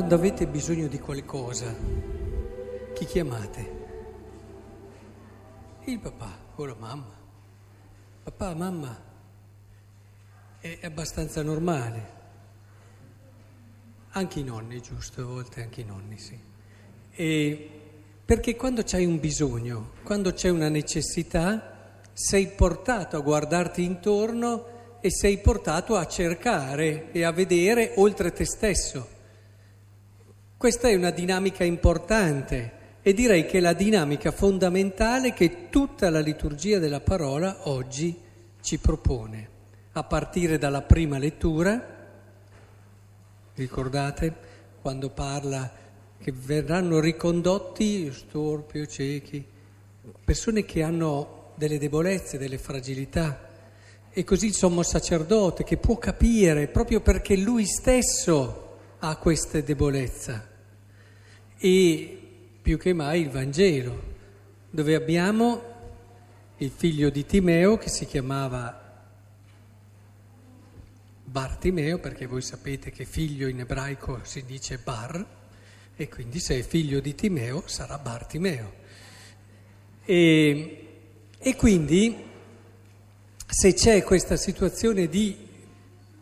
Quando avete bisogno di qualcosa, chi chiamate? Il papà o la mamma. Papà, mamma, è abbastanza normale. Anche i nonni, giusto, a volte anche i nonni, sì. E perché quando c'hai un bisogno, quando c'è una necessità, sei portato a guardarti intorno e sei portato a cercare e a vedere oltre te stesso. Questa è una dinamica importante e direi che è la dinamica fondamentale che tutta la liturgia della parola oggi ci propone, a partire dalla prima lettura, ricordate, quando parla che verranno ricondotti storpio, ciechi, persone che hanno delle debolezze, delle fragilità. E così il sommo sacerdote che può capire proprio perché lui stesso ha queste debolezze e più che mai il Vangelo, dove abbiamo il figlio di Timeo che si chiamava Bartimeo, perché voi sapete che figlio in ebraico si dice Bar, e quindi se è figlio di Timeo sarà Bartimeo. E, e quindi se c'è questa situazione di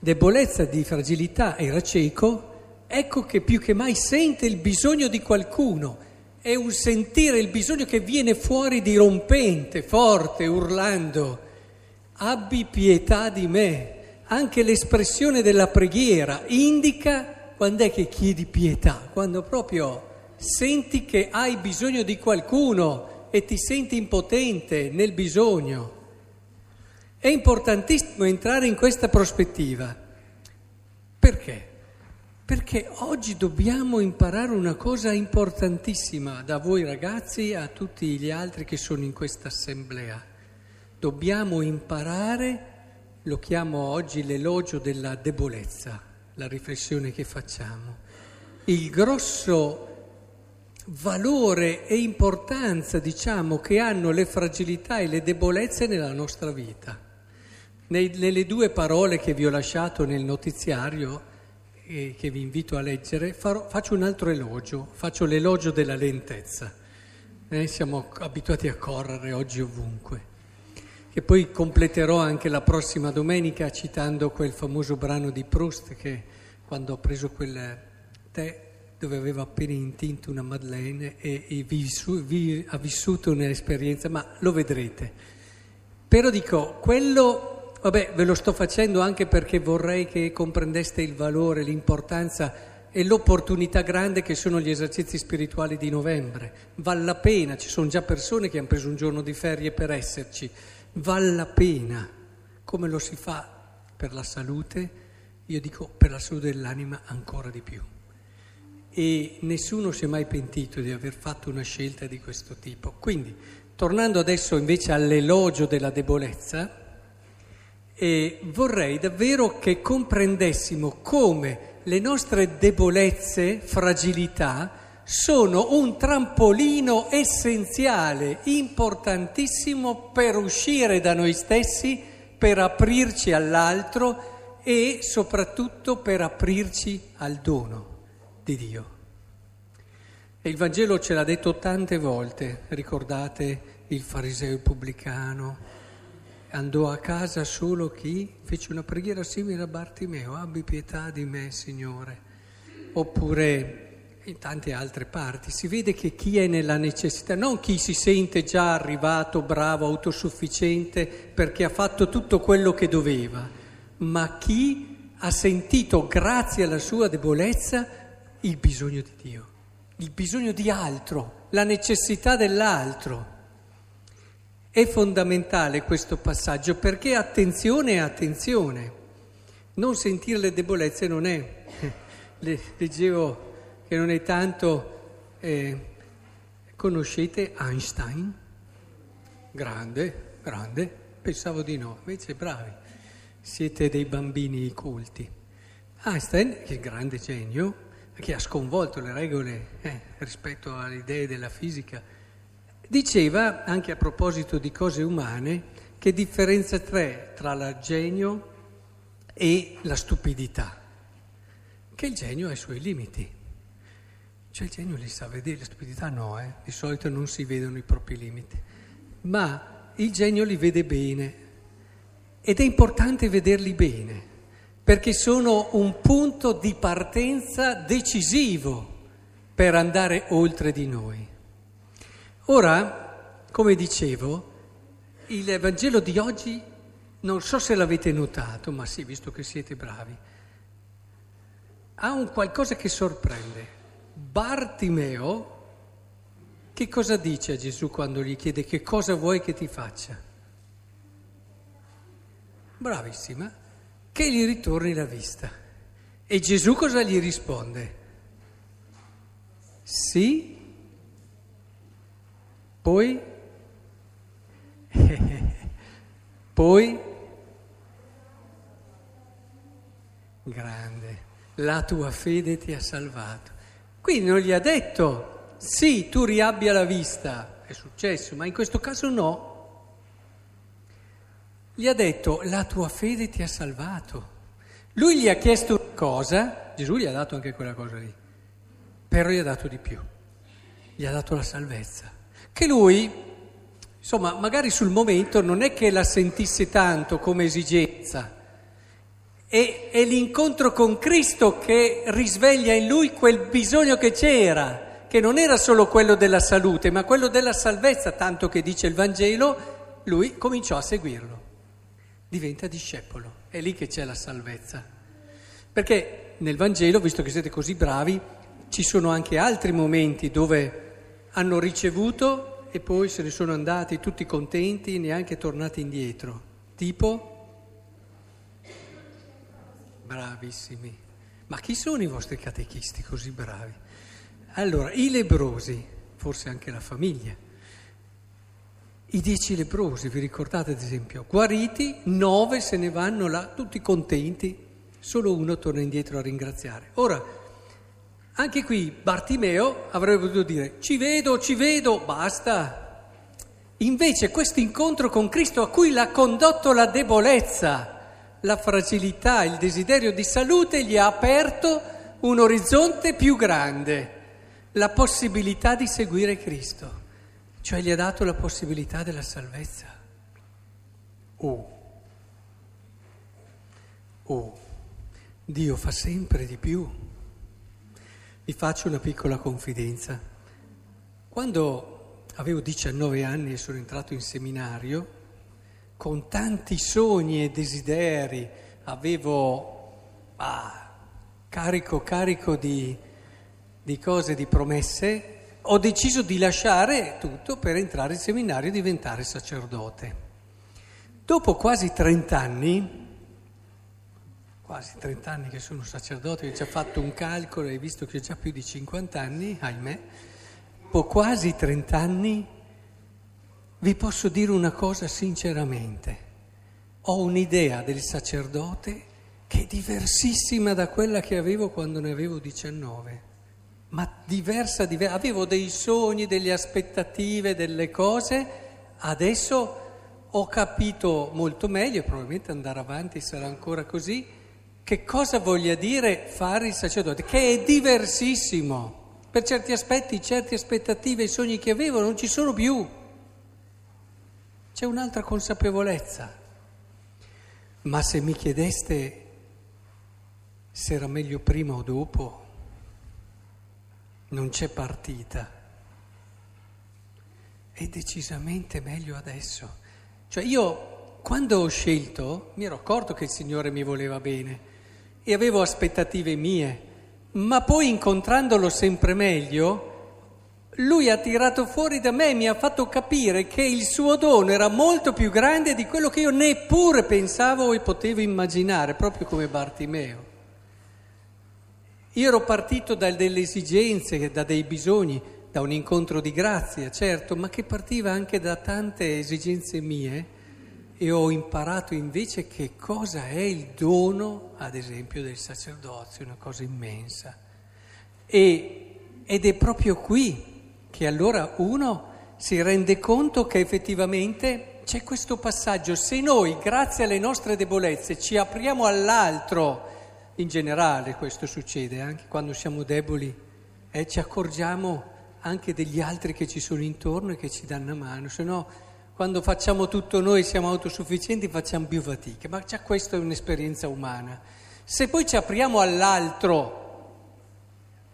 debolezza, di fragilità, era cieco, ecco che più che mai sente il bisogno di qualcuno. È un sentire il bisogno che viene fuori dirompente, forte, urlando. Abbi pietà di me. Anche l'espressione della preghiera indica quando è che chiedi pietà, quando proprio senti che hai bisogno di qualcuno e ti senti impotente nel bisogno. È importantissimo entrare in questa prospettiva. Perché? Perché oggi dobbiamo imparare una cosa importantissima da voi ragazzi a tutti gli altri che sono in questa assemblea. Dobbiamo imparare, lo chiamo oggi l'elogio della debolezza, la riflessione che facciamo. Il grosso valore e importanza, diciamo, che hanno le fragilità e le debolezze nella nostra vita. Nelle due parole che vi ho lasciato nel notiziario, eh, che vi invito a leggere, farò, faccio un altro elogio, faccio l'elogio della lentezza. Eh, siamo abituati a correre oggi ovunque. Che poi completerò anche la prossima domenica citando quel famoso brano di Proust che quando ho preso quel tè dove aveva appena intinto una Madeleine e, e vi, vi, ha vissuto un'esperienza, ma lo vedrete. Però dico, quello Vabbè, ve lo sto facendo anche perché vorrei che comprendeste il valore, l'importanza e l'opportunità grande che sono gli esercizi spirituali di novembre. Vale la pena, ci sono già persone che hanno preso un giorno di ferie per esserci. Vale la pena. Come lo si fa per la salute? Io dico per la salute dell'anima ancora di più. E nessuno si è mai pentito di aver fatto una scelta di questo tipo. Quindi, tornando adesso invece all'elogio della debolezza, e vorrei davvero che comprendessimo come le nostre debolezze, fragilità, sono un trampolino essenziale, importantissimo per uscire da noi stessi, per aprirci all'altro e soprattutto per aprirci al dono di Dio. E il Vangelo ce l'ha detto tante volte, ricordate il fariseo pubblicano, andò a casa solo chi fece una preghiera simile a Bartimeo, abbi pietà di me, Signore. Oppure in tante altre parti si vede che chi è nella necessità, non chi si sente già arrivato, bravo, autosufficiente perché ha fatto tutto quello che doveva, ma chi ha sentito, grazie alla sua debolezza, il bisogno di Dio, il bisogno di altro, la necessità dell'altro. È fondamentale questo passaggio perché attenzione è attenzione. Non sentire le debolezze non è, leggevo che non è tanto, eh, conoscete Einstein? Grande, grande, pensavo di no, invece bravi, siete dei bambini culti. Einstein, è grande genio, che ha sconvolto le regole eh, rispetto alle idee della fisica, Diceva, anche a proposito di cose umane, che differenza c'è tra il genio e la stupidità, che il genio ha i suoi limiti. Cioè il genio li sa vedere, la stupidità no, eh? di solito non si vedono i propri limiti, ma il genio li vede bene ed è importante vederli bene, perché sono un punto di partenza decisivo per andare oltre di noi. Ora, come dicevo, il Vangelo di oggi, non so se l'avete notato, ma sì, visto che siete bravi, ha un qualcosa che sorprende. Bartimeo, che cosa dice a Gesù quando gli chiede che cosa vuoi che ti faccia? Bravissima, che gli ritorni la vista. E Gesù cosa gli risponde? Sì, poi, poi, grande, la tua fede ti ha salvato. Quindi non gli ha detto, sì, tu riabbia la vista, è successo, ma in questo caso no. Gli ha detto, la tua fede ti ha salvato. Lui gli ha chiesto una cosa, Gesù gli ha dato anche quella cosa lì, però gli ha dato di più, gli ha dato la salvezza. Che lui, insomma, magari sul momento non è che la sentisse tanto come esigenza, è, è l'incontro con Cristo che risveglia in lui quel bisogno che c'era, che non era solo quello della salute, ma quello della salvezza, tanto che dice il Vangelo, lui cominciò a seguirlo, diventa discepolo, è lì che c'è la salvezza. Perché nel Vangelo, visto che siete così bravi, ci sono anche altri momenti dove hanno ricevuto e poi se ne sono andati tutti contenti, neanche tornati indietro. Tipo? Bravissimi. Ma chi sono i vostri catechisti così bravi? Allora, i lebrosi, forse anche la famiglia. I dieci lebrosi, vi ricordate ad esempio? Guariti, nove se ne vanno là, tutti contenti, solo uno torna indietro a ringraziare. Ora, anche qui Bartimeo avrebbe potuto dire ci vedo, ci vedo, basta. Invece questo incontro con Cristo a cui l'ha condotto la debolezza, la fragilità, il desiderio di salute gli ha aperto un orizzonte più grande, la possibilità di seguire Cristo, cioè gli ha dato la possibilità della salvezza. Oh, oh, Dio fa sempre di più. Vi faccio una piccola confidenza. Quando avevo 19 anni e sono entrato in seminario, con tanti sogni e desideri, avevo ah, carico, carico di, di cose, di promesse, ho deciso di lasciare tutto per entrare in seminario e diventare sacerdote. Dopo quasi 30 anni, quasi 30 anni che sono sacerdote, ho già fatto un calcolo e visto che ho già più di 50 anni, ahimè, dopo quasi 30 anni vi posso dire una cosa sinceramente. Ho un'idea del sacerdote che è diversissima da quella che avevo quando ne avevo 19, ma diversa, diversa. Avevo dei sogni, delle aspettative, delle cose, adesso ho capito molto meglio, probabilmente andare avanti sarà ancora così, che cosa voglia dire fare il sacerdote, che è diversissimo. Per certi aspetti, certe aspettative e sogni che avevo non ci sono più. C'è un'altra consapevolezza. Ma se mi chiedeste se era meglio prima o dopo, non c'è partita. È decisamente meglio adesso. Cioè io quando ho scelto mi ero accorto che il Signore mi voleva bene e avevo aspettative mie, ma poi incontrandolo sempre meglio lui ha tirato fuori da me e mi ha fatto capire che il suo dono era molto più grande di quello che io neppure pensavo e potevo immaginare, proprio come Bartimeo. Io ero partito da delle esigenze, da dei bisogni, da un incontro di grazia, certo, ma che partiva anche da tante esigenze mie e ho imparato invece che cosa è il dono, ad esempio, del sacerdozio, una cosa immensa. E, ed è proprio qui che allora uno si rende conto che effettivamente c'è questo passaggio. Se noi, grazie alle nostre debolezze, ci apriamo all'altro, in generale questo succede anche quando siamo deboli, eh, ci accorgiamo anche degli altri che ci sono intorno e che ci danno una mano, se no quando facciamo tutto noi siamo autosufficienti facciamo più fatica, ma già questa è un'esperienza umana. Se poi ci apriamo all'altro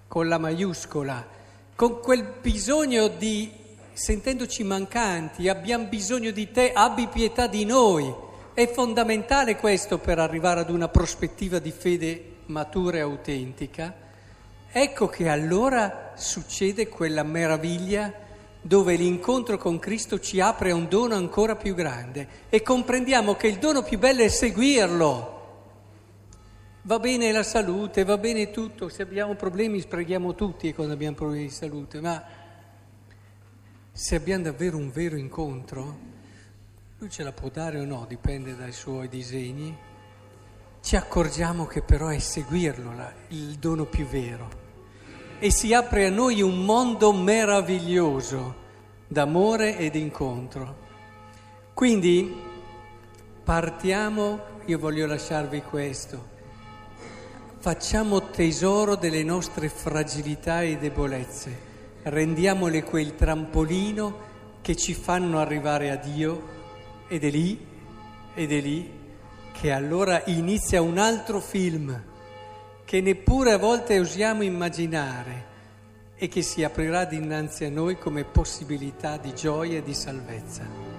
con la maiuscola, con quel bisogno di, sentendoci mancanti, abbiamo bisogno di te, abbi pietà di noi, è fondamentale questo per arrivare ad una prospettiva di fede matura e autentica. Ecco che allora succede quella meraviglia dove l'incontro con Cristo ci apre a un dono ancora più grande e comprendiamo che il dono più bello è seguirlo. Va bene la salute, va bene tutto, se abbiamo problemi preghiamo tutti quando abbiamo problemi di salute, ma se abbiamo davvero un vero incontro, lui ce la può dare o no, dipende dai suoi disegni, ci accorgiamo che però è seguirlo il dono più vero e si apre a noi un mondo meraviglioso d'amore e d'incontro. Quindi partiamo, io voglio lasciarvi questo, facciamo tesoro delle nostre fragilità e debolezze, rendiamole quel trampolino che ci fanno arrivare a Dio ed è lì, ed è lì che allora inizia un altro film che neppure a volte osiamo immaginare e che si aprirà dinanzi a noi come possibilità di gioia e di salvezza.